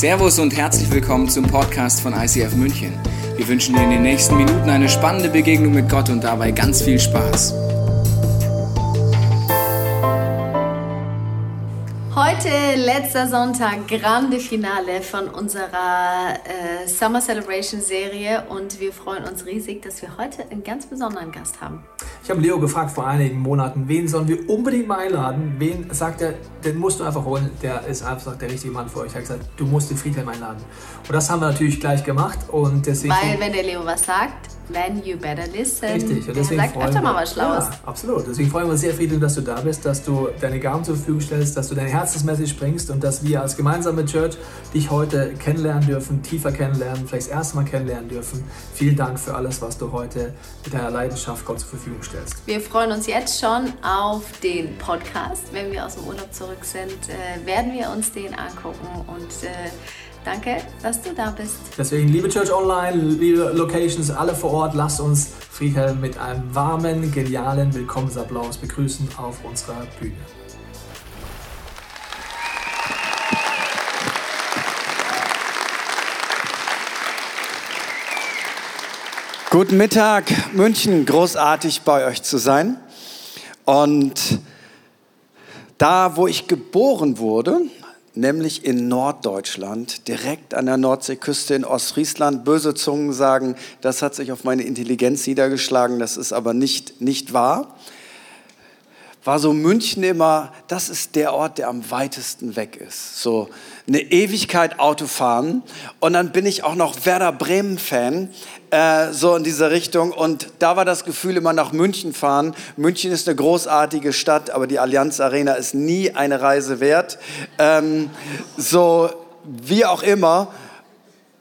Servus und herzlich willkommen zum Podcast von ICF München. Wir wünschen dir in den nächsten Minuten eine spannende Begegnung mit Gott und dabei ganz viel Spaß. Heute letzter Sonntag, grande Finale von unserer äh, Summer Celebration Serie und wir freuen uns riesig, dass wir heute einen ganz besonderen Gast haben. Ich habe Leo gefragt vor einigen Monaten, wen sollen wir unbedingt mal einladen? Wen sagt er, den musst du einfach holen, der ist einfach der richtige Mann für euch. Er hat gesagt, du musst den Friedhelm einladen. Und das haben wir natürlich gleich gemacht und deswegen... Weil wenn der Leo was sagt, then you better listen. Richtig. Und deswegen der sagt öfter mal was Schlaues. Ja, absolut. Deswegen freuen wir uns sehr, Friedhelm, dass du da bist, dass du deine Gaben zur Verfügung stellst, dass du deine Herzensmessage bringst und dass wir als gemeinsame Church dich heute kennenlernen dürfen, tiefer kennenlernen, vielleicht das erste Mal kennenlernen dürfen. Vielen Dank für alles, was du heute mit deiner Leidenschaft Gott zur Verfügung stellst. Wir freuen uns jetzt schon auf den Podcast. Wenn wir aus dem Urlaub zurück sind, äh, werden wir uns den angucken und äh, Danke, dass du da bist. Deswegen, liebe Church Online, liebe Locations, alle vor Ort, lasst uns Friedhelm mit einem warmen, genialen Willkommensapplaus begrüßen auf unserer Bühne. Guten Mittag, München, großartig bei euch zu sein. Und da, wo ich geboren wurde, nämlich in Norddeutschland, direkt an der Nordseeküste in Ostfriesland. Böse Zungen sagen, das hat sich auf meine Intelligenz niedergeschlagen, das ist aber nicht, nicht wahr. War so München immer, das ist der Ort, der am weitesten weg ist. So eine Ewigkeit Auto fahren. Und dann bin ich auch noch Werder Bremen-Fan, äh, so in dieser Richtung. Und da war das Gefühl immer nach München fahren. München ist eine großartige Stadt, aber die Allianz Arena ist nie eine Reise wert. Ähm, so wie auch immer.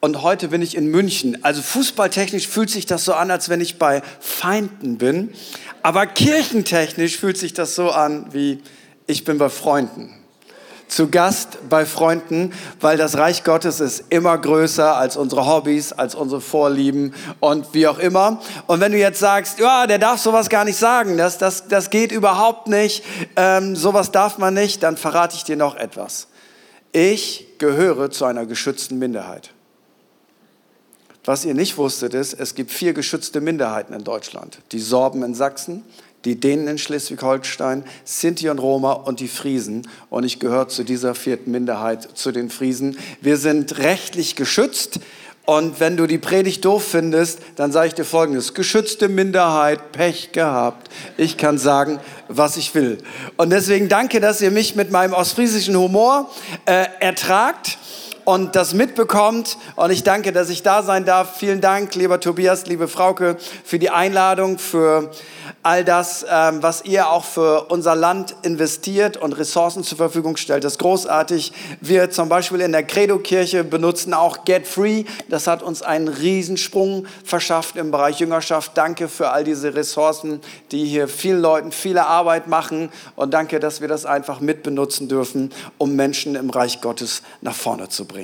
Und heute bin ich in München. Also fußballtechnisch fühlt sich das so an, als wenn ich bei Feinden bin. Aber kirchentechnisch fühlt sich das so an, wie ich bin bei Freunden zu Gast bei Freunden, weil das Reich Gottes ist immer größer als unsere Hobbys, als unsere Vorlieben und wie auch immer. Und wenn du jetzt sagst, ja, der darf sowas gar nicht sagen, das, das, das geht überhaupt nicht, ähm, sowas darf man nicht, dann verrate ich dir noch etwas. Ich gehöre zu einer geschützten Minderheit. Was ihr nicht wusstet ist, es gibt vier geschützte Minderheiten in Deutschland. Die Sorben in Sachsen, die Dänen in Schleswig-Holstein, Sinti und Roma und die Friesen. Und ich gehöre zu dieser vierten Minderheit, zu den Friesen. Wir sind rechtlich geschützt. Und wenn du die Predigt doof findest, dann sage ich dir Folgendes. Geschützte Minderheit, Pech gehabt. Ich kann sagen, was ich will. Und deswegen danke, dass ihr mich mit meinem ostfriesischen Humor äh, ertragt und das mitbekommt. Und ich danke, dass ich da sein darf. Vielen Dank, lieber Tobias, liebe Frauke, für die Einladung, für all das, ähm, was ihr auch für unser Land investiert und Ressourcen zur Verfügung stellt. Das ist großartig. Wir zum Beispiel in der Credo-Kirche benutzen auch Get Free. Das hat uns einen Riesensprung verschafft im Bereich Jüngerschaft. Danke für all diese Ressourcen, die hier vielen Leuten viele Arbeit machen. Und danke, dass wir das einfach mitbenutzen dürfen, um Menschen im Reich Gottes nach vorne zu bringen.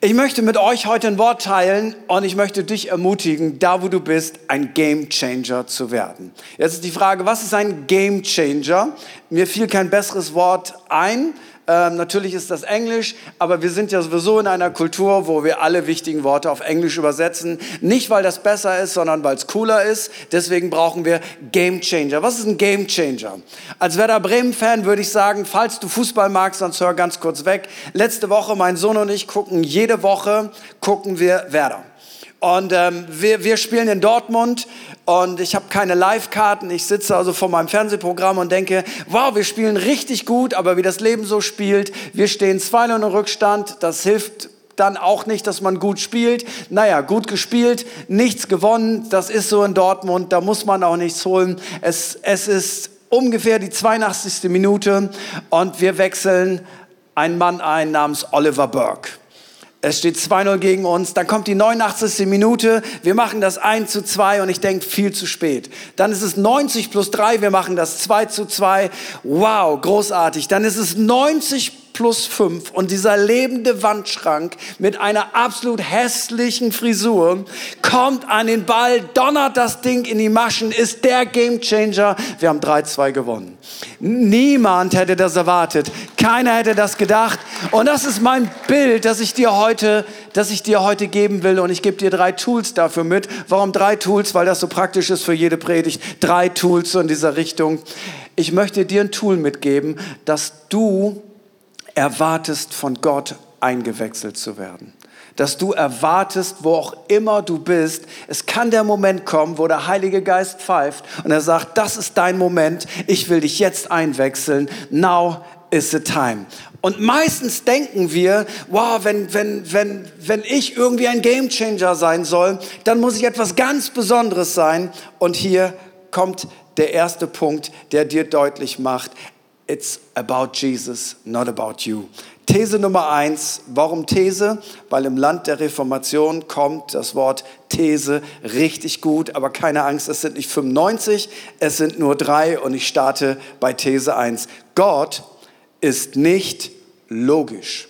Ich möchte mit euch heute ein Wort teilen und ich möchte dich ermutigen, da wo du bist, ein Game Changer zu werden. Jetzt ist die Frage, was ist ein Game Changer? Mir fiel kein besseres Wort ein. Ähm, natürlich ist das Englisch, aber wir sind ja sowieso in einer Kultur, wo wir alle wichtigen Worte auf Englisch übersetzen. Nicht, weil das besser ist, sondern weil es cooler ist. Deswegen brauchen wir Game Changer. Was ist ein Game Changer? Als Werder Bremen-Fan würde ich sagen, falls du Fußball magst, dann hör ganz kurz weg. Letzte Woche, mein Sohn und ich gucken jede Woche, gucken wir Werder. Und ähm, wir, wir spielen in Dortmund und ich habe keine Live-Karten. Ich sitze also vor meinem Fernsehprogramm und denke, wow, wir spielen richtig gut, aber wie das Leben so spielt, wir stehen 2-0 im Rückstand, das hilft dann auch nicht, dass man gut spielt. Naja, gut gespielt, nichts gewonnen, das ist so in Dortmund, da muss man auch nichts holen. Es, es ist ungefähr die 82. Minute und wir wechseln einen Mann ein namens Oliver Burke. Es steht 2-0 gegen uns. Dann kommt die 89. Minute. Wir machen das 1 zu 2 und ich denke, viel zu spät. Dann ist es 90 plus 3. Wir machen das 2 zu 2. Wow, großartig. Dann ist es 90 90 plus 5 und dieser lebende Wandschrank mit einer absolut hässlichen Frisur kommt an den Ball, donnert das Ding in die Maschen, ist der Gamechanger. Wir haben 3-2 gewonnen. Niemand hätte das erwartet. Keiner hätte das gedacht. Und das ist mein Bild, das ich dir heute, das ich dir heute geben will. Und ich gebe dir drei Tools dafür mit. Warum drei Tools? Weil das so praktisch ist für jede Predigt. Drei Tools so in dieser Richtung. Ich möchte dir ein Tool mitgeben, dass du erwartest, von Gott eingewechselt zu werden dass du erwartest, wo auch immer du bist. Es kann der Moment kommen, wo der Heilige Geist pfeift und er sagt, das ist dein Moment, ich will dich jetzt einwechseln. Now is the time. Und meistens denken wir, wow, wenn, wenn, wenn, wenn ich irgendwie ein Gamechanger sein soll, dann muss ich etwas ganz Besonderes sein. Und hier kommt der erste Punkt, der dir deutlich macht, it's about Jesus, not about you. These Nummer eins. Warum These? Weil im Land der Reformation kommt das Wort These richtig gut, aber keine Angst, es sind nicht 95, es sind nur drei und ich starte bei These eins. Gott ist nicht logisch.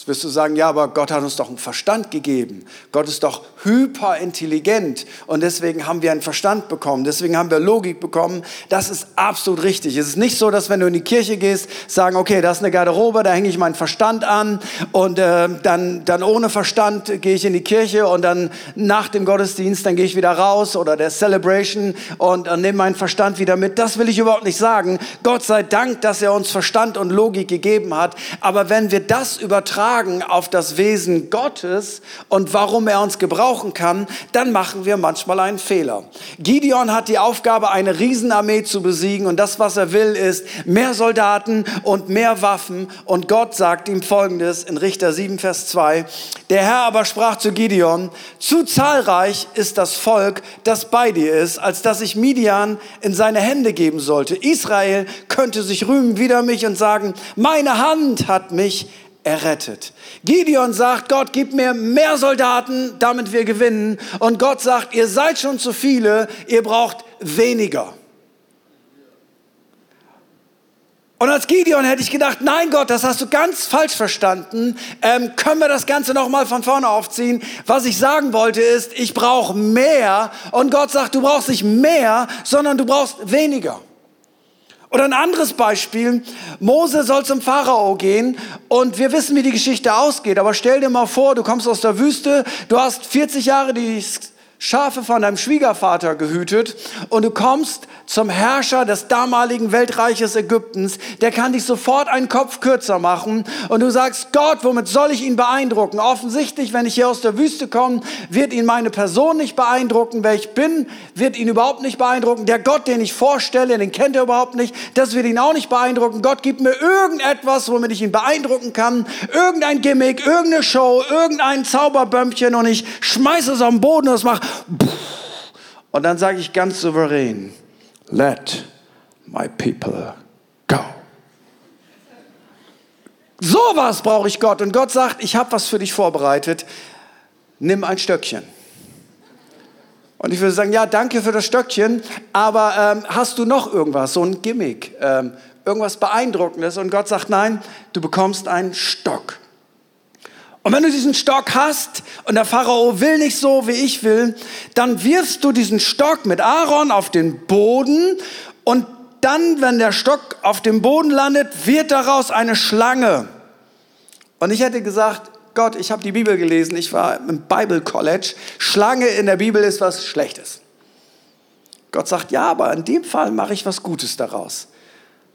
Jetzt wirst du sagen, ja, aber Gott hat uns doch einen Verstand gegeben. Gott ist doch hyperintelligent und deswegen haben wir einen Verstand bekommen, deswegen haben wir Logik bekommen. Das ist absolut richtig. Es ist nicht so, dass wenn du in die Kirche gehst, sagen, okay, das ist eine Garderobe, da hänge ich meinen Verstand an und äh, dann, dann ohne Verstand gehe ich in die Kirche und dann nach dem Gottesdienst, dann gehe ich wieder raus oder der Celebration und äh, nehme meinen Verstand wieder mit. Das will ich überhaupt nicht sagen. Gott sei Dank, dass er uns Verstand und Logik gegeben hat. Aber wenn wir das übertragen, Fragen auf das Wesen Gottes und warum er uns gebrauchen kann, dann machen wir manchmal einen Fehler. Gideon hat die Aufgabe, eine Riesenarmee zu besiegen und das, was er will, ist mehr Soldaten und mehr Waffen und Gott sagt ihm Folgendes in Richter 7, Vers 2. Der Herr aber sprach zu Gideon, zu zahlreich ist das Volk, das bei dir ist, als dass ich Midian in seine Hände geben sollte. Israel könnte sich rühmen wider mich und sagen, meine Hand hat mich errettet. Gideon sagt, Gott, gib mir mehr Soldaten, damit wir gewinnen. Und Gott sagt, ihr seid schon zu viele, ihr braucht weniger. Und als Gideon hätte ich gedacht, nein Gott, das hast du ganz falsch verstanden. Ähm, können wir das Ganze nochmal von vorne aufziehen? Was ich sagen wollte ist, ich brauche mehr. Und Gott sagt, du brauchst nicht mehr, sondern du brauchst weniger. Oder ein anderes Beispiel. Mose soll zum Pharao gehen und wir wissen, wie die Geschichte ausgeht. Aber stell dir mal vor, du kommst aus der Wüste, du hast 40 Jahre die Schafe von deinem Schwiegervater gehütet und du kommst zum Herrscher des damaligen Weltreiches Ägyptens, der kann dich sofort einen Kopf kürzer machen und du sagst, Gott, womit soll ich ihn beeindrucken? Offensichtlich, wenn ich hier aus der Wüste komme, wird ihn meine Person nicht beeindrucken, wer ich bin, wird ihn überhaupt nicht beeindrucken. Der Gott, den ich vorstelle, den kennt er überhaupt nicht, das wird ihn auch nicht beeindrucken. Gott gibt mir irgendetwas, womit ich ihn beeindrucken kann, irgendein Gimmick, irgendeine Show, irgendein Zauberbömmchen und ich schmeiße es den Boden und es macht und dann sage ich ganz souverän, let my people go. So was brauche ich Gott. Und Gott sagt, ich habe was für dich vorbereitet. Nimm ein Stöckchen. Und ich würde sagen, ja, danke für das Stöckchen, aber ähm, hast du noch irgendwas, so ein Gimmick, ähm, irgendwas Beeindruckendes? Und Gott sagt, nein, du bekommst einen Stock. Und wenn du diesen Stock hast und der Pharao will nicht so, wie ich will, dann wirfst du diesen Stock mit Aaron auf den Boden und dann, wenn der Stock auf dem Boden landet, wird daraus eine Schlange. Und ich hätte gesagt, Gott, ich habe die Bibel gelesen, ich war im Bible College. Schlange in der Bibel ist was Schlechtes. Gott sagt, ja, aber in dem Fall mache ich was Gutes daraus.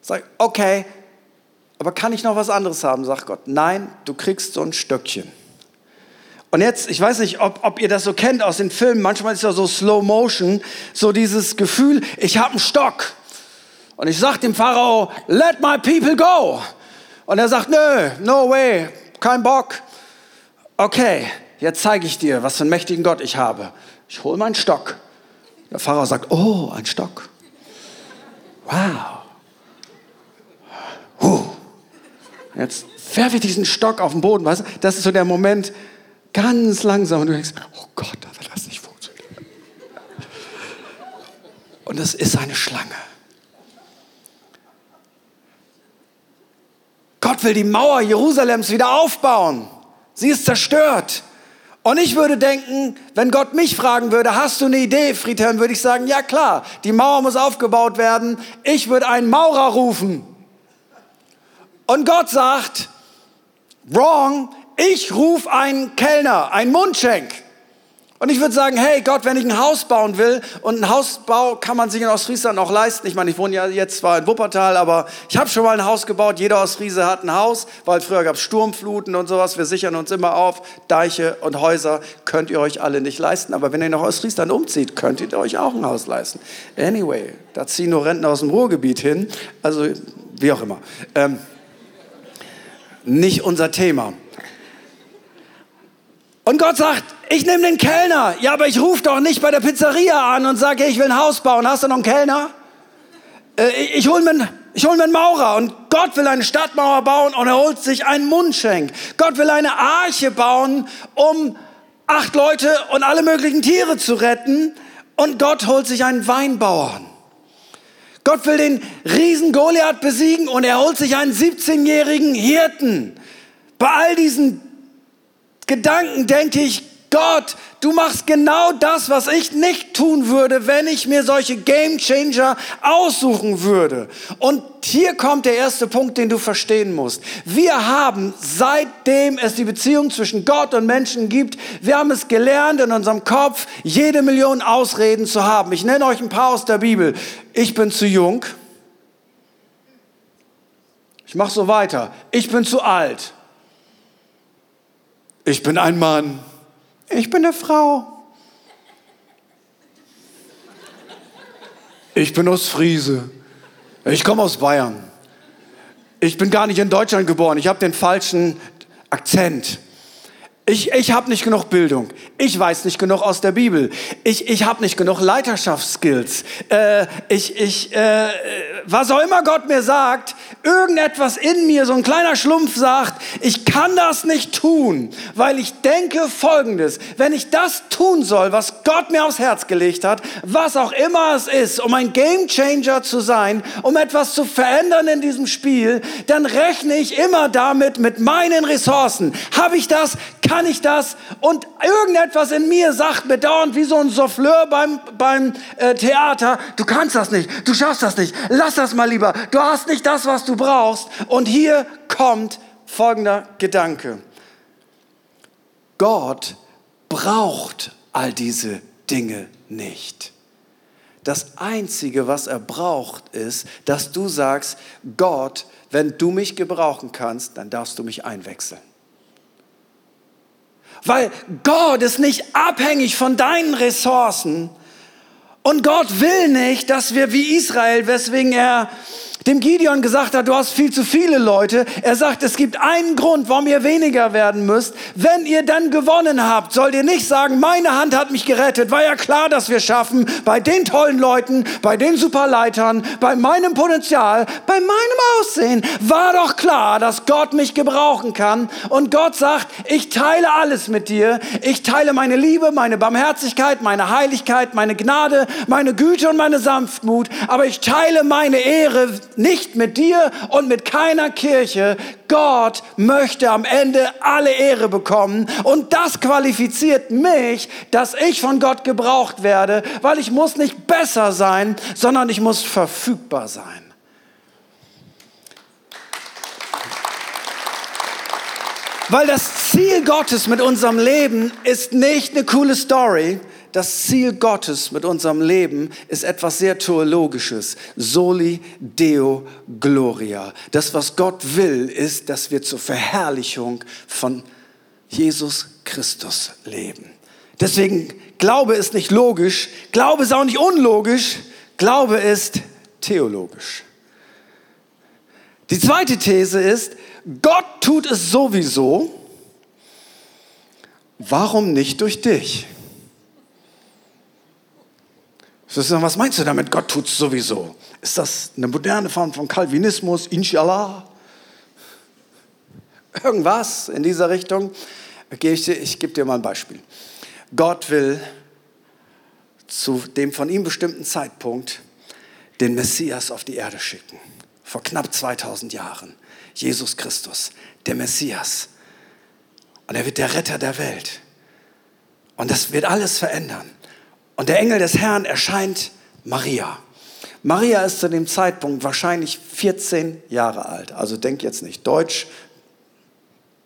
Sag, okay, aber kann ich noch was anderes haben? Sagt Gott, nein, du kriegst so ein Stöckchen. Und jetzt, ich weiß nicht, ob, ob ihr das so kennt aus den Filmen, manchmal ist ja so Slow Motion, so dieses Gefühl, ich habe einen Stock. Und ich sage dem Pharao, let my people go. Und er sagt, nö, no way, kein Bock. Okay, jetzt zeige ich dir, was für einen mächtigen Gott ich habe. Ich hole meinen Stock. Der Pharao sagt, oh, ein Stock. Wow. Huh. Jetzt werfe ich diesen Stock auf den Boden, weißt du? Das ist so der Moment, ganz langsam und du denkst, oh Gott, das wird das nicht funktionieren. Und es ist eine Schlange. Gott will die Mauer Jerusalems wieder aufbauen. Sie ist zerstört. Und ich würde denken, wenn Gott mich fragen würde, hast du eine Idee, Friedhelm, würde ich sagen, ja klar, die Mauer muss aufgebaut werden. Ich würde einen Maurer rufen. Und Gott sagt, wrong, ich rufe einen Kellner, einen Mundschenk. Und ich würde sagen, hey Gott, wenn ich ein Haus bauen will, und ein Hausbau kann man sich in Ostfriesland auch leisten. Ich meine, ich wohne ja jetzt zwar in Wuppertal, aber ich habe schon mal ein Haus gebaut. Jeder Ostfriese hat ein Haus, weil früher gab es Sturmfluten und sowas. Wir sichern uns immer auf. Deiche und Häuser könnt ihr euch alle nicht leisten. Aber wenn ihr nach Ostfriesland umzieht, könnt ihr euch auch ein Haus leisten. Anyway, da ziehen nur Rentner aus dem Ruhrgebiet hin. Also, wie auch immer. Ähm, nicht unser Thema. Und Gott sagt, ich nehme den Kellner. Ja, aber ich rufe doch nicht bei der Pizzeria an und sage, ich will ein Haus bauen. Hast du noch einen Kellner? Äh, ich hole mir, hol mir einen Maurer. Und Gott will eine Stadtmauer bauen und er holt sich einen Mundschenk. Gott will eine Arche bauen, um acht Leute und alle möglichen Tiere zu retten. Und Gott holt sich einen Weinbauern. Gott will den Riesen Goliath besiegen und er holt sich einen 17-jährigen Hirten. Bei all diesen Gedanken denke ich, Gott, du machst genau das, was ich nicht tun würde, wenn ich mir solche Game Changer aussuchen würde. Und hier kommt der erste Punkt, den du verstehen musst. Wir haben, seitdem es die Beziehung zwischen Gott und Menschen gibt, wir haben es gelernt in unserem Kopf, jede Million Ausreden zu haben. Ich nenne euch ein paar aus der Bibel. Ich bin zu jung. Ich mache so weiter. Ich bin zu alt. Ich bin ein Mann. Ich bin eine Frau. Ich bin aus Friese. Ich komme aus Bayern. Ich bin gar nicht in Deutschland geboren. Ich habe den falschen Akzent. Ich, ich habe nicht genug Bildung. Ich weiß nicht genug aus der Bibel. Ich, ich habe nicht genug Leiterschaftsskills. Äh, ich, ich, äh, was auch immer Gott mir sagt, irgendetwas in mir, so ein kleiner Schlumpf sagt, ich kann das nicht tun, weil ich denke Folgendes. Wenn ich das tun soll, was Gott mir aufs Herz gelegt hat, was auch immer es ist, um ein Gamechanger zu sein, um etwas zu verändern in diesem Spiel, dann rechne ich immer damit mit meinen Ressourcen. Habe ich das? kann ich das? Und irgendetwas in mir sagt mir dauernd wie so ein Souffleur beim, beim äh, Theater, du kannst das nicht, du schaffst das nicht, lass das mal lieber, du hast nicht das, was du brauchst. Und hier kommt folgender Gedanke. Gott braucht all diese Dinge nicht. Das Einzige, was er braucht, ist, dass du sagst, Gott, wenn du mich gebrauchen kannst, dann darfst du mich einwechseln. Weil Gott ist nicht abhängig von deinen Ressourcen. Und Gott will nicht, dass wir wie Israel, weswegen er dem Gideon gesagt hat, du hast viel zu viele Leute. Er sagt, es gibt einen Grund, warum ihr weniger werden müsst. Wenn ihr dann gewonnen habt, sollt ihr nicht sagen, meine Hand hat mich gerettet. War ja klar, dass wir schaffen. Bei den tollen Leuten, bei den Superleitern, bei meinem Potenzial, bei meinem Aussehen. War doch klar, dass Gott mich gebrauchen kann. Und Gott sagt, ich teile alles mit dir. Ich teile meine Liebe, meine Barmherzigkeit, meine Heiligkeit, meine Gnade, meine Güte und meine Sanftmut. Aber ich teile meine Ehre nicht mit dir und mit keiner Kirche. Gott möchte am Ende alle Ehre bekommen und das qualifiziert mich, dass ich von Gott gebraucht werde, weil ich muss nicht besser sein, sondern ich muss verfügbar sein. Weil das Ziel Gottes mit unserem Leben ist nicht eine coole Story, das Ziel Gottes mit unserem Leben ist etwas sehr Theologisches. Soli Deo Gloria. Das, was Gott will, ist, dass wir zur Verherrlichung von Jesus Christus leben. Deswegen, Glaube ist nicht logisch, Glaube ist auch nicht unlogisch, Glaube ist theologisch. Die zweite These ist, Gott tut es sowieso, warum nicht durch dich? Was meinst du damit? Gott tut es sowieso. Ist das eine moderne Form von Calvinismus? Inshallah? Irgendwas in dieser Richtung? Ich, ich gebe dir mal ein Beispiel. Gott will zu dem von ihm bestimmten Zeitpunkt den Messias auf die Erde schicken. vor knapp 2000 Jahren. Jesus Christus, der Messias. Und er wird der Retter der Welt. Und das wird alles verändern. Und der Engel des Herrn erscheint Maria. Maria ist zu dem Zeitpunkt wahrscheinlich 14 Jahre alt. Also denk jetzt nicht deutsch.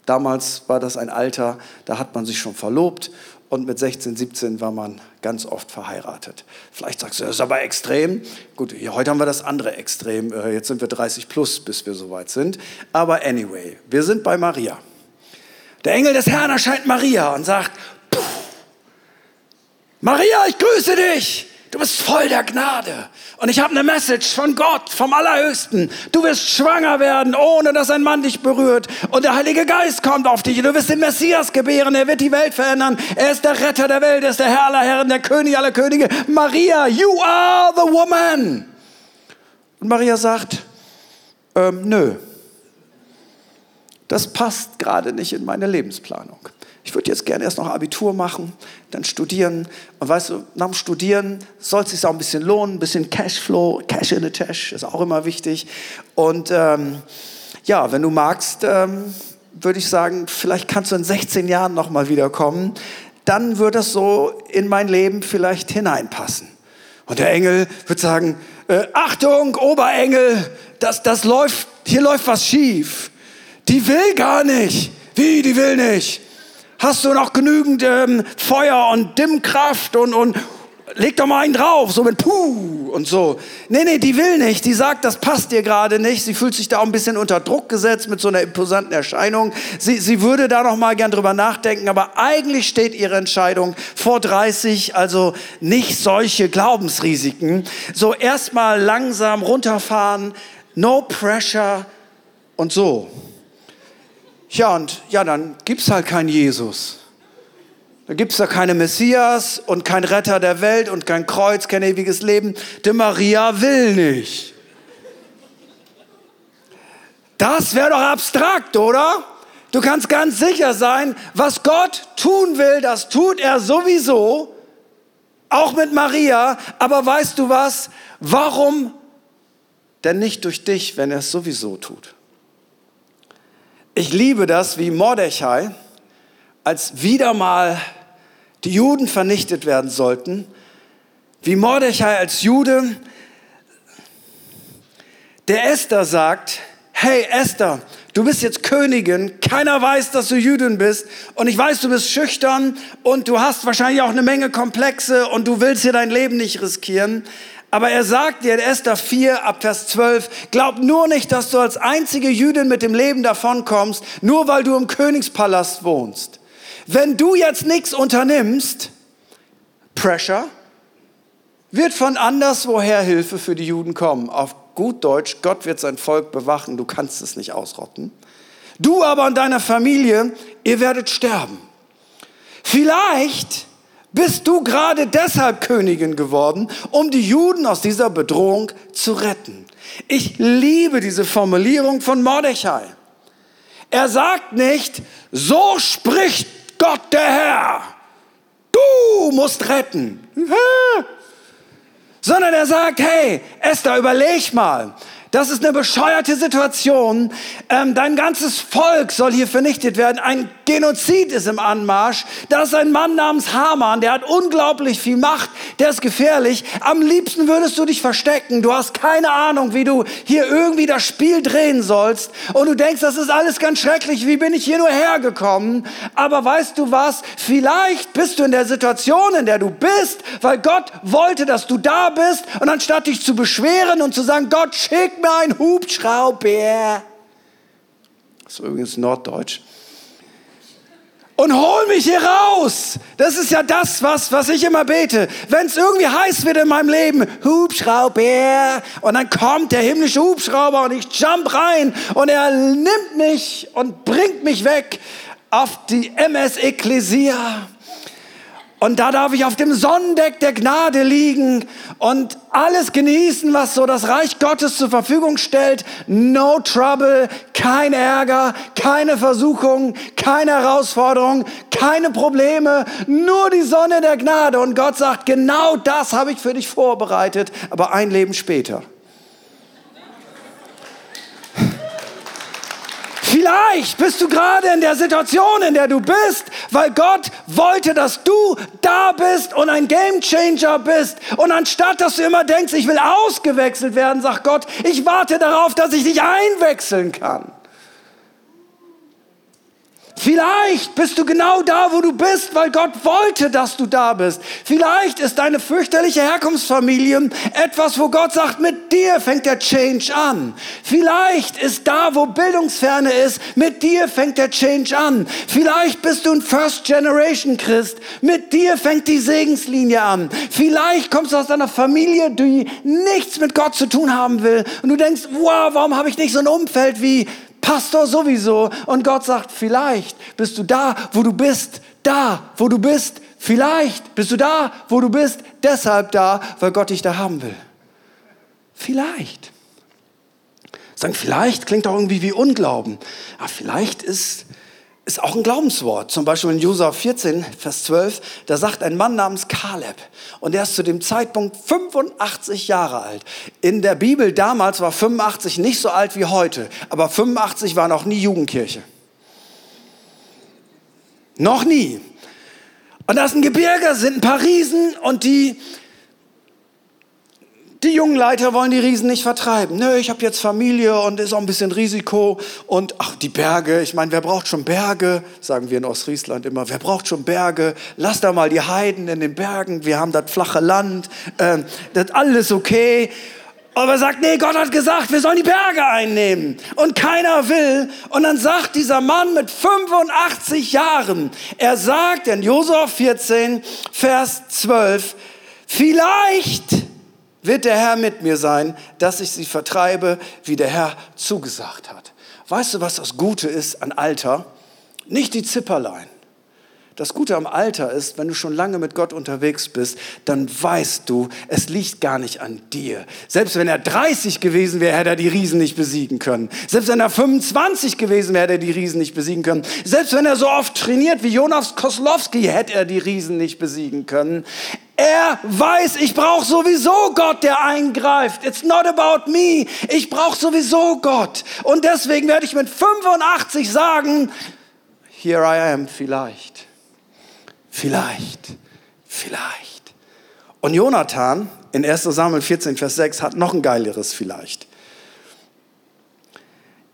Damals war das ein Alter, da hat man sich schon verlobt und mit 16, 17 war man ganz oft verheiratet. Vielleicht sagst du, das ist aber extrem. Gut, heute haben wir das andere Extrem. Äh, jetzt sind wir 30 plus, bis wir soweit sind. Aber anyway, wir sind bei Maria. Der Engel des Herrn erscheint Maria und sagt, Maria, ich grüße dich. Du bist voll der Gnade. Und ich habe eine Message von Gott, vom Allerhöchsten. Du wirst schwanger werden, ohne dass ein Mann dich berührt. Und der Heilige Geist kommt auf dich. Du wirst den Messias gebären. Er wird die Welt verändern. Er ist der Retter der Welt. Er ist der Herr aller Herren, der König aller Könige. Maria, you are the woman. Und Maria sagt, ähm, nö, das passt gerade nicht in meine Lebensplanung ich würde jetzt gerne erst noch Abitur machen, dann studieren. Und weißt du, nach dem Studieren soll es sich auch ein bisschen lohnen, ein bisschen Cashflow, Cash in the Tash ist auch immer wichtig. Und ähm, ja, wenn du magst, ähm, würde ich sagen, vielleicht kannst du in 16 Jahren noch mal wiederkommen. Dann wird das so in mein Leben vielleicht hineinpassen. Und der Engel wird sagen, äh, Achtung, Oberengel, das, das läuft, hier läuft was schief. Die will gar nicht. Wie, die will nicht? Hast du noch genügend ähm, Feuer und Dimmkraft und, und leg doch mal einen drauf, so mit Puh und so. Nee, nee, die will nicht. Die sagt, das passt dir gerade nicht. Sie fühlt sich da auch ein bisschen unter Druck gesetzt mit so einer imposanten Erscheinung. Sie, sie würde da noch mal gern drüber nachdenken, aber eigentlich steht ihre Entscheidung vor 30, also nicht solche Glaubensrisiken. So erstmal langsam runterfahren, no pressure und so. Ja, und ja, dann gibt es halt keinen Jesus. Dann gibt es da keine Messias und kein Retter der Welt und kein Kreuz, kein ewiges Leben. Die Maria will nicht. Das wäre doch abstrakt, oder? Du kannst ganz sicher sein, was Gott tun will, das tut er sowieso, auch mit Maria. Aber weißt du was? Warum denn nicht durch dich, wenn er es sowieso tut? Ich liebe das, wie Mordechai, als wieder mal die Juden vernichtet werden sollten, wie Mordechai als Jude der Esther sagt, hey Esther, du bist jetzt Königin, keiner weiß, dass du Jüdin bist. Und ich weiß, du bist schüchtern. Und du hast wahrscheinlich auch eine Menge Komplexe. Und du willst hier dein Leben nicht riskieren, aber er sagt dir in Esther 4 ab Vers 12, glaub nur nicht, dass du als einzige Jüdin mit dem Leben davonkommst, nur weil du im Königspalast wohnst. Wenn du jetzt nichts unternimmst, Pressure, wird von anderswoher Hilfe für die Juden kommen. Auf gut Deutsch, Gott wird sein Volk bewachen, du kannst es nicht ausrotten. Du aber und deine Familie, ihr werdet sterben. Vielleicht bist du gerade deshalb Königin geworden, um die Juden aus dieser Bedrohung zu retten. Ich liebe diese Formulierung von Mordechai. Er sagt nicht, so spricht Gott der Herr. Du musst retten. Sondern er sagt, hey, Esther, überleg mal. Das ist eine bescheuerte Situation. Ähm, dein ganzes Volk soll hier vernichtet werden. Ein Genozid ist im Anmarsch. Da ist ein Mann namens Haman, der hat unglaublich viel Macht, der ist gefährlich. Am liebsten würdest du dich verstecken. Du hast keine Ahnung, wie du hier irgendwie das Spiel drehen sollst. Und du denkst, das ist alles ganz schrecklich. Wie bin ich hier nur hergekommen? Aber weißt du was? Vielleicht bist du in der Situation, in der du bist, weil Gott wollte, dass du da bist. Und anstatt dich zu beschweren und zu sagen, Gott, mir einen Hubschrauber. Das ist übrigens Norddeutsch. Und hol mich hier raus. Das ist ja das, was, was ich immer bete. Wenn es irgendwie heiß wird in meinem Leben, Hubschrauber. Und dann kommt der himmlische Hubschrauber und ich jump rein und er nimmt mich und bringt mich weg auf die MS Ecclesia. Und da darf ich auf dem Sonnendeck der Gnade liegen und alles genießen, was so das Reich Gottes zur Verfügung stellt. No trouble, kein Ärger, keine Versuchung, keine Herausforderung, keine Probleme, nur die Sonne der Gnade. Und Gott sagt, genau das habe ich für dich vorbereitet, aber ein Leben später. Vielleicht bist du gerade in der Situation, in der du bist, weil Gott wollte, dass du da bist und ein Gamechanger bist. Und anstatt, dass du immer denkst, ich will ausgewechselt werden, sagt Gott, ich warte darauf, dass ich dich einwechseln kann. Vielleicht bist du genau da, wo du bist, weil Gott wollte, dass du da bist. Vielleicht ist deine fürchterliche Herkunftsfamilie etwas, wo Gott sagt, mit dir fängt der Change an. Vielleicht ist da, wo Bildungsferne ist, mit dir fängt der Change an. Vielleicht bist du ein First Generation Christ, mit dir fängt die Segenslinie an. Vielleicht kommst du aus einer Familie, die nichts mit Gott zu tun haben will und du denkst, wow, warum habe ich nicht so ein Umfeld wie Pastor sowieso. Und Gott sagt, vielleicht bist du da, wo du bist, da, wo du bist. Vielleicht bist du da, wo du bist, deshalb da, weil Gott dich da haben will. Vielleicht. Sagen, vielleicht klingt auch irgendwie wie Unglauben. Aber vielleicht ist ist auch ein Glaubenswort. Zum Beispiel in Josua 14, Vers 12, da sagt ein Mann namens Kaleb und der ist zu dem Zeitpunkt 85 Jahre alt. In der Bibel damals war 85 nicht so alt wie heute, aber 85 war noch nie Jugendkirche. Noch nie. Und da ist ein Gebirge, sind ein paar Riesen und die die jungen Leiter wollen die Riesen nicht vertreiben. Nö, ich habe jetzt Familie und ist auch ein bisschen Risiko. Und ach, die Berge, ich meine, wer braucht schon Berge? Sagen wir in Ostfriesland immer, wer braucht schon Berge? Lass da mal die Heiden in den Bergen, wir haben das flache Land, äh, das alles okay. Aber er sagt, nee, Gott hat gesagt, wir sollen die Berge einnehmen. Und keiner will. Und dann sagt dieser Mann mit 85 Jahren, er sagt in Josua 14, Vers 12, vielleicht wird der Herr mit mir sein, dass ich sie vertreibe, wie der Herr zugesagt hat. Weißt du, was das Gute ist an Alter? Nicht die Zipperlein. Das Gute am Alter ist, wenn du schon lange mit Gott unterwegs bist, dann weißt du, es liegt gar nicht an dir. Selbst wenn er 30 gewesen wäre, hätte er die Riesen nicht besiegen können. Selbst wenn er 25 gewesen wäre, hätte er die Riesen nicht besiegen können. Selbst wenn er so oft trainiert wie Jonas Koslowski, hätte er die Riesen nicht besiegen können. Er weiß, ich brauche sowieso Gott, der eingreift. It's not about me. Ich brauche sowieso Gott. Und deswegen werde ich mit 85 sagen, here I am, vielleicht. Vielleicht. Vielleicht. Und Jonathan in 1 Samuel 14, Vers 6 hat noch ein geileres vielleicht.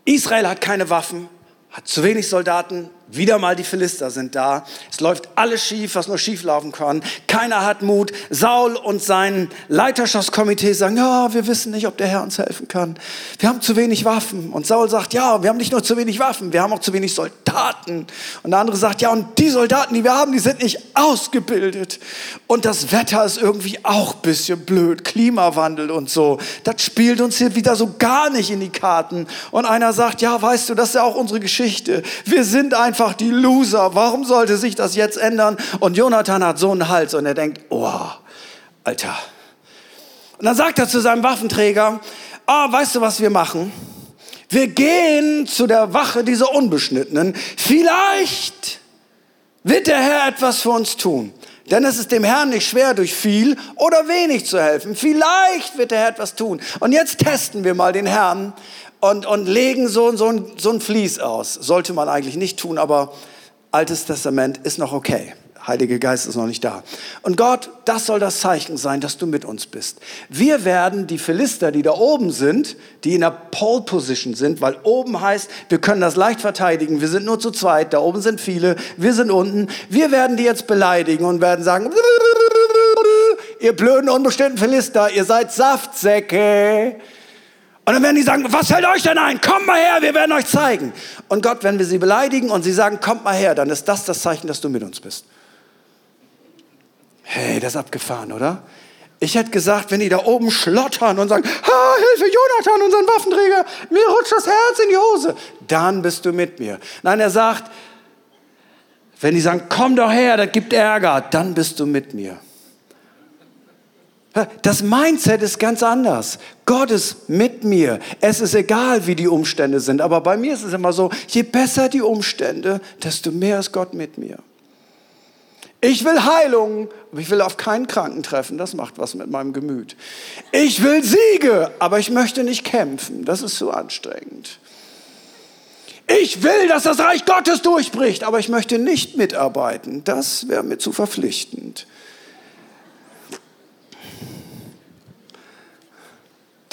Israel hat keine Waffen, hat zu wenig Soldaten, wieder mal die Philister sind da. Es läuft alles schief, was nur schief laufen kann. Keiner hat Mut. Saul und sein Leiterschaftskomitee sagen, ja, wir wissen nicht, ob der Herr uns helfen kann. Wir haben zu wenig Waffen. Und Saul sagt, ja, wir haben nicht nur zu wenig Waffen, wir haben auch zu wenig Soldaten. Und der andere sagt, ja, und die Soldaten, die wir haben, die sind nicht ausgebildet. Und das Wetter ist irgendwie auch ein bisschen blöd. Klimawandel und so. Das spielt uns hier wieder so gar nicht in die Karten. Und einer sagt, ja, weißt du, das ist ja auch unsere Geschichte. Wir sind einfach einfach die Loser. Warum sollte sich das jetzt ändern? Und Jonathan hat so einen Hals und er denkt, oh, Alter. Und dann sagt er zu seinem Waffenträger, ah, weißt du, was wir machen? Wir gehen zu der Wache dieser Unbeschnittenen. Vielleicht wird der Herr etwas für uns tun. Denn es ist dem Herrn nicht schwer, durch viel oder wenig zu helfen. Vielleicht wird der Herr etwas tun. Und jetzt testen wir mal den Herrn und, und legen so, so, ein, so ein Vlies aus. Sollte man eigentlich nicht tun, aber Altes Testament ist noch okay. Heilige Geist ist noch nicht da. Und Gott, das soll das Zeichen sein, dass du mit uns bist. Wir werden die Philister, die da oben sind, die in der Pole Position sind, weil oben heißt, wir können das leicht verteidigen, wir sind nur zu zweit, da oben sind viele, wir sind unten. Wir werden die jetzt beleidigen und werden sagen, ihr blöden, unbestimmten Philister, ihr seid Saftsäcke. Und dann werden die sagen, was fällt euch denn ein? Kommt mal her, wir werden euch zeigen. Und Gott, wenn wir sie beleidigen und sie sagen, kommt mal her, dann ist das das Zeichen, dass du mit uns bist. Hey, das ist abgefahren, oder? Ich hätte gesagt, wenn die da oben schlottern und sagen, ha, Hilfe, Jonathan, unseren Waffenträger, mir rutscht das Herz in die Hose, dann bist du mit mir. Nein, er sagt, wenn die sagen, komm doch her, das gibt Ärger, dann bist du mit mir. Das Mindset ist ganz anders. Gott ist mit mir. Es ist egal, wie die Umstände sind. Aber bei mir ist es immer so, je besser die Umstände, desto mehr ist Gott mit mir. Ich will Heilung, aber ich will auf keinen Kranken treffen. Das macht was mit meinem Gemüt. Ich will Siege, aber ich möchte nicht kämpfen. Das ist zu anstrengend. Ich will, dass das Reich Gottes durchbricht, aber ich möchte nicht mitarbeiten. Das wäre mir zu verpflichtend.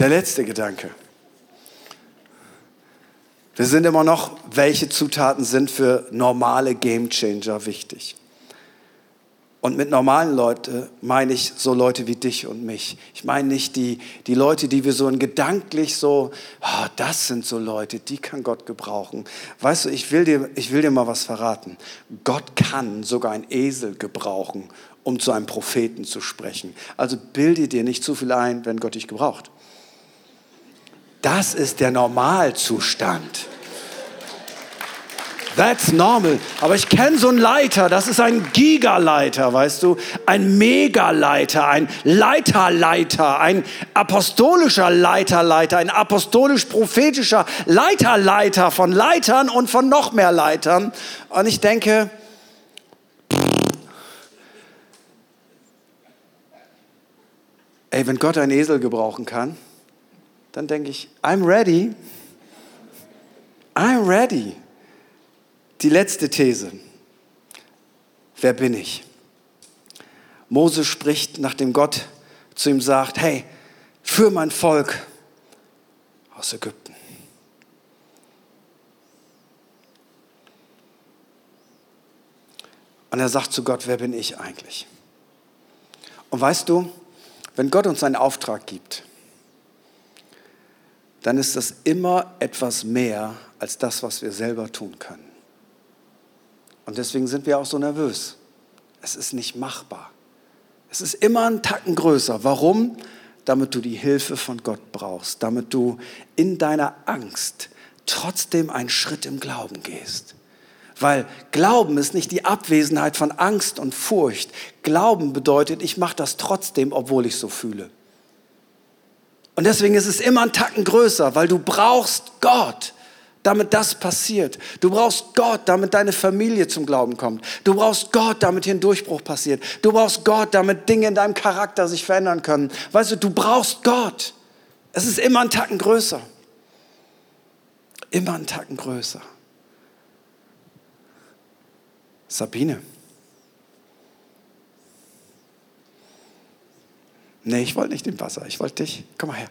Der letzte Gedanke. Wir sind immer noch, welche Zutaten sind für normale Gamechanger wichtig. Und mit normalen Leuten meine ich so Leute wie dich und mich. Ich meine nicht die, die Leute, die wir so gedanklich so, oh, das sind so Leute, die kann Gott gebrauchen. Weißt du, ich will, dir, ich will dir mal was verraten. Gott kann sogar einen Esel gebrauchen, um zu einem Propheten zu sprechen. Also bilde dir nicht zu viel ein, wenn Gott dich gebraucht. Das ist der Normalzustand. That's normal. Aber ich kenne so einen Leiter, das ist ein Gigaleiter, weißt du? Ein Megaleiter, ein Leiterleiter, ein apostolischer Leiterleiter, ein apostolisch-prophetischer Leiterleiter von Leitern und von noch mehr Leitern. Und ich denke, ey, wenn Gott einen Esel gebrauchen kann, dann denke ich, I'm ready. I'm ready. Die letzte These. Wer bin ich? Mose spricht, nachdem Gott zu ihm sagt, hey, führ mein Volk aus Ägypten. Und er sagt zu Gott, wer bin ich eigentlich? Und weißt du, wenn Gott uns einen Auftrag gibt, dann ist das immer etwas mehr als das, was wir selber tun können. Und deswegen sind wir auch so nervös. Es ist nicht machbar. Es ist immer ein Tacken größer. Warum? Damit du die Hilfe von Gott brauchst, damit du in deiner Angst trotzdem einen Schritt im Glauben gehst. Weil Glauben ist nicht die Abwesenheit von Angst und Furcht. Glauben bedeutet, ich mache das trotzdem, obwohl ich so fühle. Und deswegen ist es immer ein Tacken größer, weil du brauchst Gott damit das passiert. Du brauchst Gott, damit deine Familie zum Glauben kommt. Du brauchst Gott, damit hier ein Durchbruch passiert. Du brauchst Gott, damit Dinge in deinem Charakter sich verändern können. Weißt du, du brauchst Gott. Es ist immer ein Tacken größer. Immer ein Tacken größer. Sabine. Nee, ich wollte nicht im Wasser. Ich wollte dich. Komm mal her.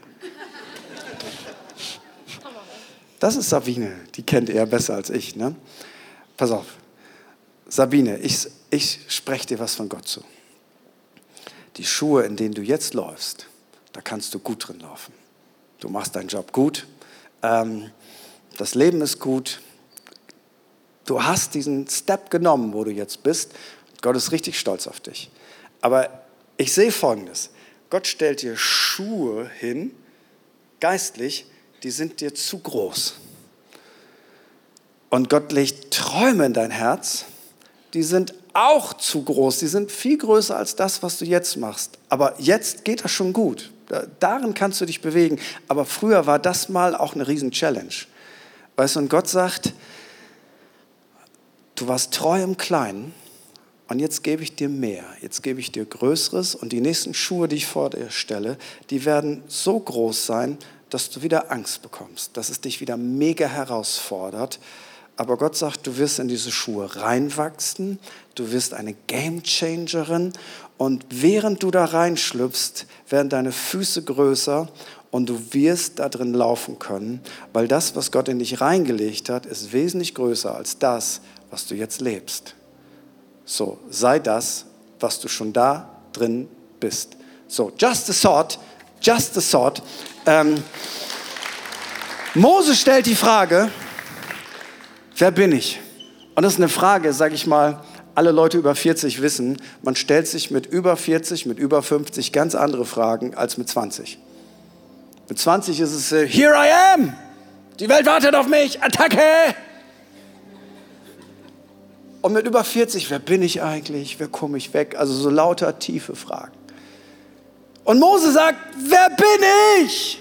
Das ist Sabine, die kennt er besser als ich. Ne? Pass auf, Sabine, ich, ich spreche dir was von Gott zu. Die Schuhe, in denen du jetzt läufst, da kannst du gut drin laufen. Du machst deinen Job gut, ähm, das Leben ist gut, du hast diesen Step genommen, wo du jetzt bist. Gott ist richtig stolz auf dich. Aber ich sehe Folgendes. Gott stellt dir Schuhe hin, geistlich, die sind dir zu groß. Und Gott legt Träume in dein Herz, die sind auch zu groß, die sind viel größer als das, was du jetzt machst. Aber jetzt geht das schon gut. Darin kannst du dich bewegen. Aber früher war das mal auch eine Riesen-Challenge. Weißt du, und Gott sagt, du warst treu im Kleinen und jetzt gebe ich dir mehr. Jetzt gebe ich dir Größeres und die nächsten Schuhe, die ich vor dir stelle, die werden so groß sein, dass du wieder Angst bekommst, dass es dich wieder mega herausfordert. Aber Gott sagt, du wirst in diese Schuhe reinwachsen, du wirst eine Gamechangerin und während du da reinschlüpfst, werden deine Füße größer und du wirst da drin laufen können, weil das, was Gott in dich reingelegt hat, ist wesentlich größer als das, was du jetzt lebst. So, sei das, was du schon da drin bist. So, just a thought, just a thought. Ähm, Mose stellt die Frage, wer bin ich? Und das ist eine Frage, sage ich mal, alle Leute über 40 wissen, man stellt sich mit über 40, mit über 50 ganz andere Fragen als mit 20. Mit 20 ist es, äh, here I am, die Welt wartet auf mich, Attacke! Und mit über 40, wer bin ich eigentlich, wer komme ich weg? Also so lauter tiefe Fragen. Und Mose sagt, wer bin ich?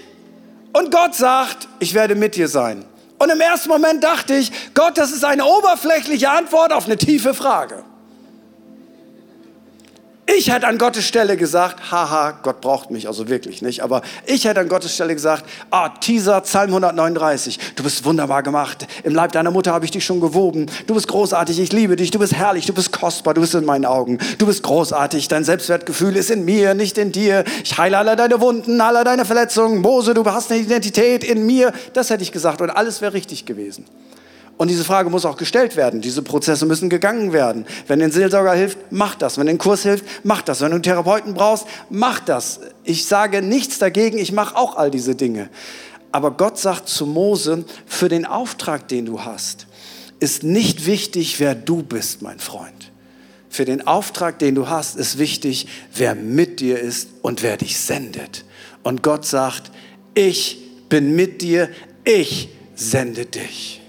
Und Gott sagt, ich werde mit dir sein. Und im ersten Moment dachte ich, Gott, das ist eine oberflächliche Antwort auf eine tiefe Frage. Ich hätte an Gottes Stelle gesagt, haha, Gott braucht mich, also wirklich nicht, aber ich hätte an Gottes Stelle gesagt, ah, Teaser, Psalm 139, du bist wunderbar gemacht, im Leib deiner Mutter habe ich dich schon gewoben, du bist großartig, ich liebe dich, du bist herrlich, du bist kostbar, du bist in meinen Augen, du bist großartig, dein Selbstwertgefühl ist in mir, nicht in dir, ich heile alle deine Wunden, alle deine Verletzungen, Mose, du hast eine Identität in mir, das hätte ich gesagt und alles wäre richtig gewesen. Und diese Frage muss auch gestellt werden. Diese Prozesse müssen gegangen werden. Wenn ein Seelsorger hilft, mach das. Wenn ein Kurs hilft, mach das. Wenn du einen Therapeuten brauchst, mach das. Ich sage nichts dagegen, ich mache auch all diese Dinge. Aber Gott sagt zu Mose, für den Auftrag, den du hast, ist nicht wichtig, wer du bist, mein Freund. Für den Auftrag, den du hast, ist wichtig, wer mit dir ist und wer dich sendet. Und Gott sagt, ich bin mit dir, ich sende dich.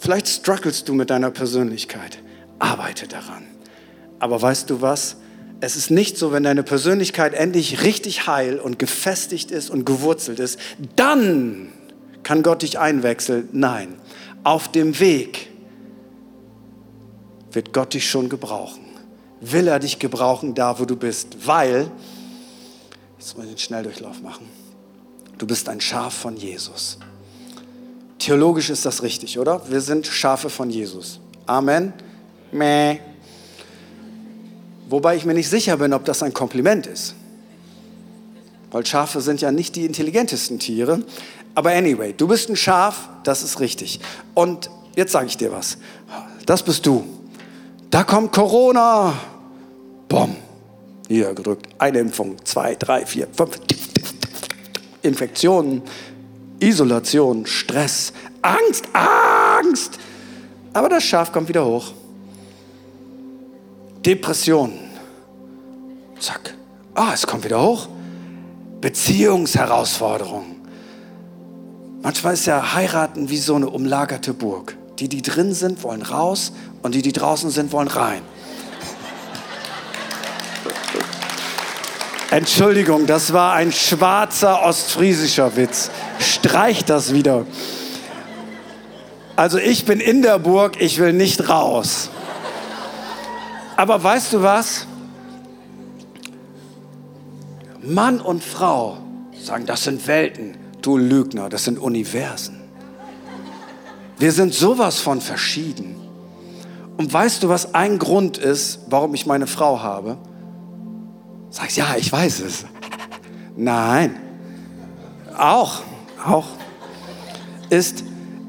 Vielleicht struggles du mit deiner Persönlichkeit. Arbeite daran. Aber weißt du was? Es ist nicht so, wenn deine Persönlichkeit endlich richtig heil und gefestigt ist und gewurzelt ist, dann kann Gott dich einwechseln. Nein, auf dem Weg wird Gott dich schon gebrauchen. Will er dich gebrauchen da, wo du bist, weil, jetzt muss ich den Schnelldurchlauf machen, du bist ein Schaf von Jesus. Theologisch ist das richtig, oder? Wir sind Schafe von Jesus. Amen. Mäh. Wobei ich mir nicht sicher bin, ob das ein Kompliment ist. Weil Schafe sind ja nicht die intelligentesten Tiere. Aber anyway, du bist ein Schaf, das ist richtig. Und jetzt sage ich dir was. Das bist du. Da kommt Corona. Bom. Niedergedrückt. Eine Impfung. Zwei, drei, vier, fünf. Infektionen. Isolation, Stress, Angst, Angst. Aber das Schaf kommt wieder hoch. Depression. Zack. Ah, es kommt wieder hoch. Beziehungsherausforderung. Manchmal ist ja heiraten wie so eine umlagerte Burg. Die, die drin sind, wollen raus und die, die draußen sind, wollen rein. Entschuldigung, das war ein schwarzer ostfriesischer Witz. Streich das wieder. Also ich bin in der Burg, ich will nicht raus. Aber weißt du was? Mann und Frau sagen, das sind Welten. Du Lügner, das sind Universen. Wir sind sowas von verschieden. Und weißt du, was ein Grund ist, warum ich meine Frau habe? Sagst, ja, ich weiß es. Nein, auch, auch, ist,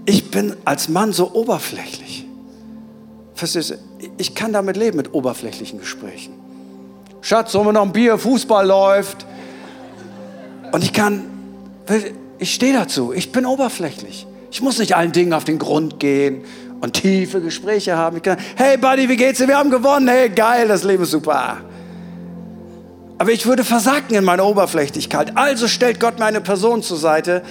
ich bin als Mann so oberflächlich. Ich kann damit leben, mit oberflächlichen Gesprächen. Schatz, sollen wir noch ein Bier, Fußball läuft. Und ich kann, ich stehe dazu, ich bin oberflächlich. Ich muss nicht allen Dingen auf den Grund gehen und tiefe Gespräche haben. Ich kann, hey Buddy, wie geht's dir? Wir haben gewonnen. Hey, geil, das Leben ist super. Aber ich würde versacken in meiner Oberflächlichkeit. Also stellt Gott mir eine Person zur Seite,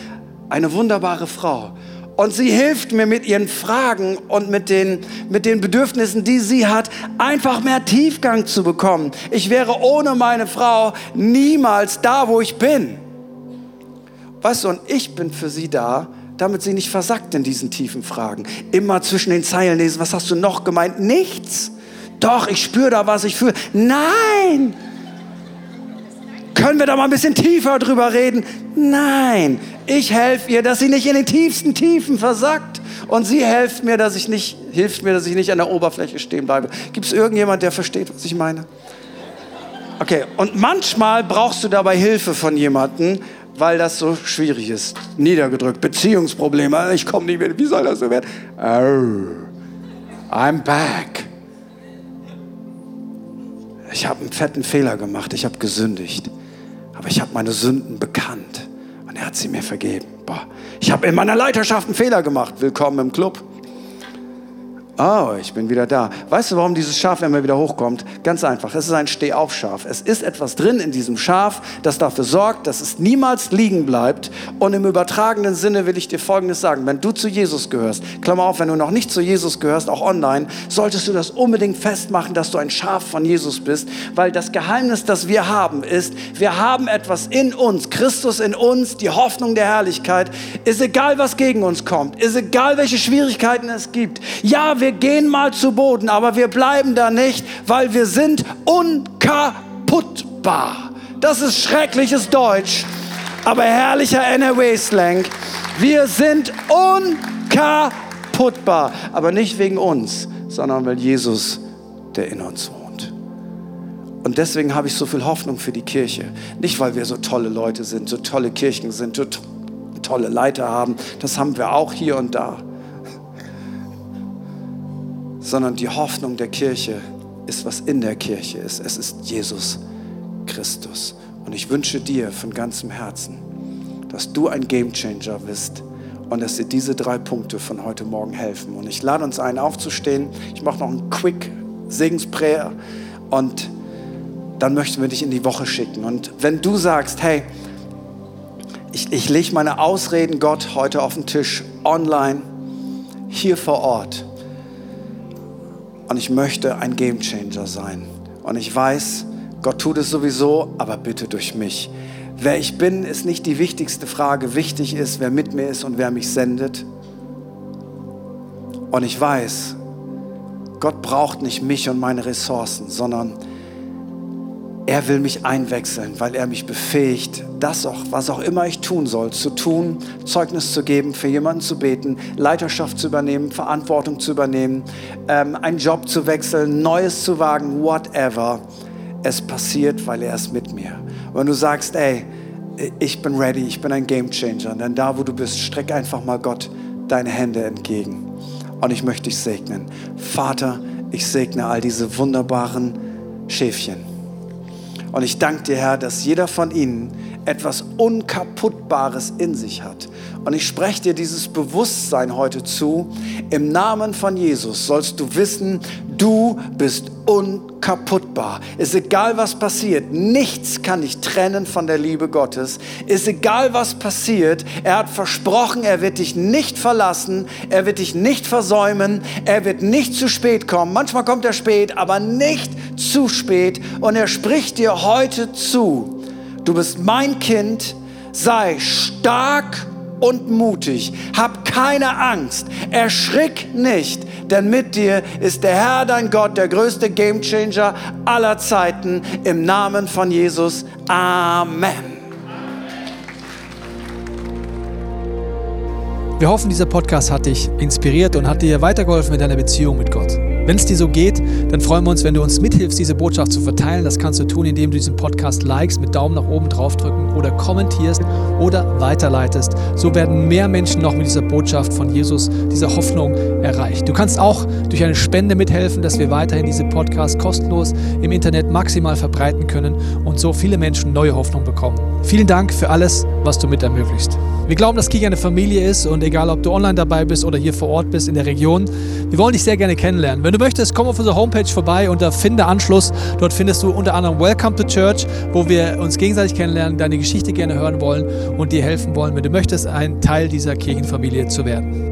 eine wunderbare Frau. Und sie hilft mir mit ihren Fragen und mit den, mit den Bedürfnissen, die sie hat, einfach mehr Tiefgang zu bekommen. Ich wäre ohne meine Frau niemals da, wo ich bin. Weißt du, und ich bin für sie da, damit sie nicht versackt in diesen tiefen Fragen. Immer zwischen den Zeilen lesen, was hast du noch gemeint? Nichts. Doch, ich spüre da, was ich fühle. Nein! Können wir da mal ein bisschen tiefer drüber reden? Nein, ich helfe ihr, dass sie nicht in den tiefsten Tiefen versackt. Und sie hilft mir, dass ich nicht, hilft mir, dass ich nicht an der Oberfläche stehen bleibe. Gibt es irgendjemand, der versteht, was ich meine? Okay, und manchmal brauchst du dabei Hilfe von jemandem, weil das so schwierig ist. Niedergedrückt, Beziehungsprobleme, ich komme nicht mehr, wie soll das so werden? Oh, I'm back. Ich habe einen fetten Fehler gemacht, ich habe gesündigt. Aber ich habe meine Sünden bekannt und er hat sie mir vergeben. Boah. Ich habe in meiner Leiterschaft einen Fehler gemacht. Willkommen im Club. Oh, ich bin wieder da. Weißt du, warum dieses Schaf immer wieder hochkommt? Ganz einfach. Es ist ein Stehaufschaf. Es ist etwas drin in diesem Schaf, das dafür sorgt, dass es niemals liegen bleibt. Und im übertragenen Sinne will ich dir Folgendes sagen. Wenn du zu Jesus gehörst, Klammer auf, wenn du noch nicht zu Jesus gehörst, auch online, solltest du das unbedingt festmachen, dass du ein Schaf von Jesus bist. Weil das Geheimnis, das wir haben, ist, wir haben etwas in uns, Christus in uns, die Hoffnung der Herrlichkeit. Ist egal, was gegen uns kommt. Ist egal, welche Schwierigkeiten es gibt. Ja, wir wir gehen mal zu Boden, aber wir bleiben da nicht, weil wir sind unkaputtbar. Das ist schreckliches Deutsch, aber herrlicher NRW-Slang. Wir sind unkaputtbar, aber nicht wegen uns, sondern weil Jesus, der in uns wohnt. Und deswegen habe ich so viel Hoffnung für die Kirche. Nicht, weil wir so tolle Leute sind, so tolle Kirchen sind, so tolle Leiter haben. Das haben wir auch hier und da. Sondern die Hoffnung der Kirche ist, was in der Kirche ist. Es ist Jesus Christus. Und ich wünsche dir von ganzem Herzen, dass du ein Gamechanger bist und dass dir diese drei Punkte von heute Morgen helfen. Und ich lade uns ein, aufzustehen. Ich mache noch einen Quick Segensprayer und dann möchten wir dich in die Woche schicken. Und wenn du sagst, hey, ich, ich lege meine Ausreden Gott heute auf den Tisch, online, hier vor Ort. Und ich möchte ein Gamechanger sein. Und ich weiß, Gott tut es sowieso, aber bitte durch mich. Wer ich bin, ist nicht die wichtigste Frage. Wichtig ist, wer mit mir ist und wer mich sendet. Und ich weiß, Gott braucht nicht mich und meine Ressourcen, sondern er will mich einwechseln, weil er mich befähigt, das auch, was auch immer ich tun soll, zu tun, Zeugnis zu geben, für jemanden zu beten, Leiterschaft zu übernehmen, Verantwortung zu übernehmen, ähm, einen Job zu wechseln, Neues zu wagen, whatever. Es passiert, weil er ist mit mir. Wenn du sagst, ey, ich bin ready, ich bin ein Game Changer, dann da, wo du bist, streck einfach mal Gott deine Hände entgegen. Und ich möchte dich segnen. Vater, ich segne all diese wunderbaren Schäfchen. Und ich danke dir, Herr, dass jeder von ihnen etwas Unkaputtbares in sich hat. Und ich spreche dir dieses Bewusstsein heute zu. Im Namen von Jesus sollst du wissen, du bist unkaputtbar. Ist egal, was passiert. Nichts kann dich trennen von der Liebe Gottes. Ist egal, was passiert. Er hat versprochen, er wird dich nicht verlassen. Er wird dich nicht versäumen. Er wird nicht zu spät kommen. Manchmal kommt er spät, aber nicht zu spät. Und er spricht dir heute zu du bist mein Kind, sei stark und mutig. Hab keine Angst, erschrick nicht, denn mit dir ist der Herr dein Gott, der größte Gamechanger aller Zeiten. Im Namen von Jesus. Amen. Wir hoffen, dieser Podcast hat dich inspiriert und hat dir weitergeholfen in deiner Beziehung mit Gott. Wenn es dir so geht, dann freuen wir uns, wenn du uns mithilfst, diese Botschaft zu verteilen. Das kannst du tun, indem du diesen Podcast likest, mit Daumen nach oben draufdrücken oder kommentierst oder weiterleitest. So werden mehr Menschen noch mit dieser Botschaft von Jesus, dieser Hoffnung erreicht. Du kannst auch durch eine Spende mithelfen, dass wir weiterhin diese Podcast kostenlos im Internet maximal verbreiten können und so viele Menschen neue Hoffnung bekommen. Vielen Dank für alles, was du mit ermöglicht. Wir glauben, dass Kirche eine Familie ist und egal, ob du online dabei bist oder hier vor Ort bist in der Region, wir wollen dich sehr gerne kennenlernen. Wenn du möchtest, komm auf unsere Homepage vorbei unter Finde Anschluss. Dort findest du unter anderem Welcome to Church, wo wir uns gegenseitig kennenlernen, deine Geschichte gerne hören wollen und dir helfen wollen, wenn du möchtest, ein Teil dieser Kirchenfamilie zu werden.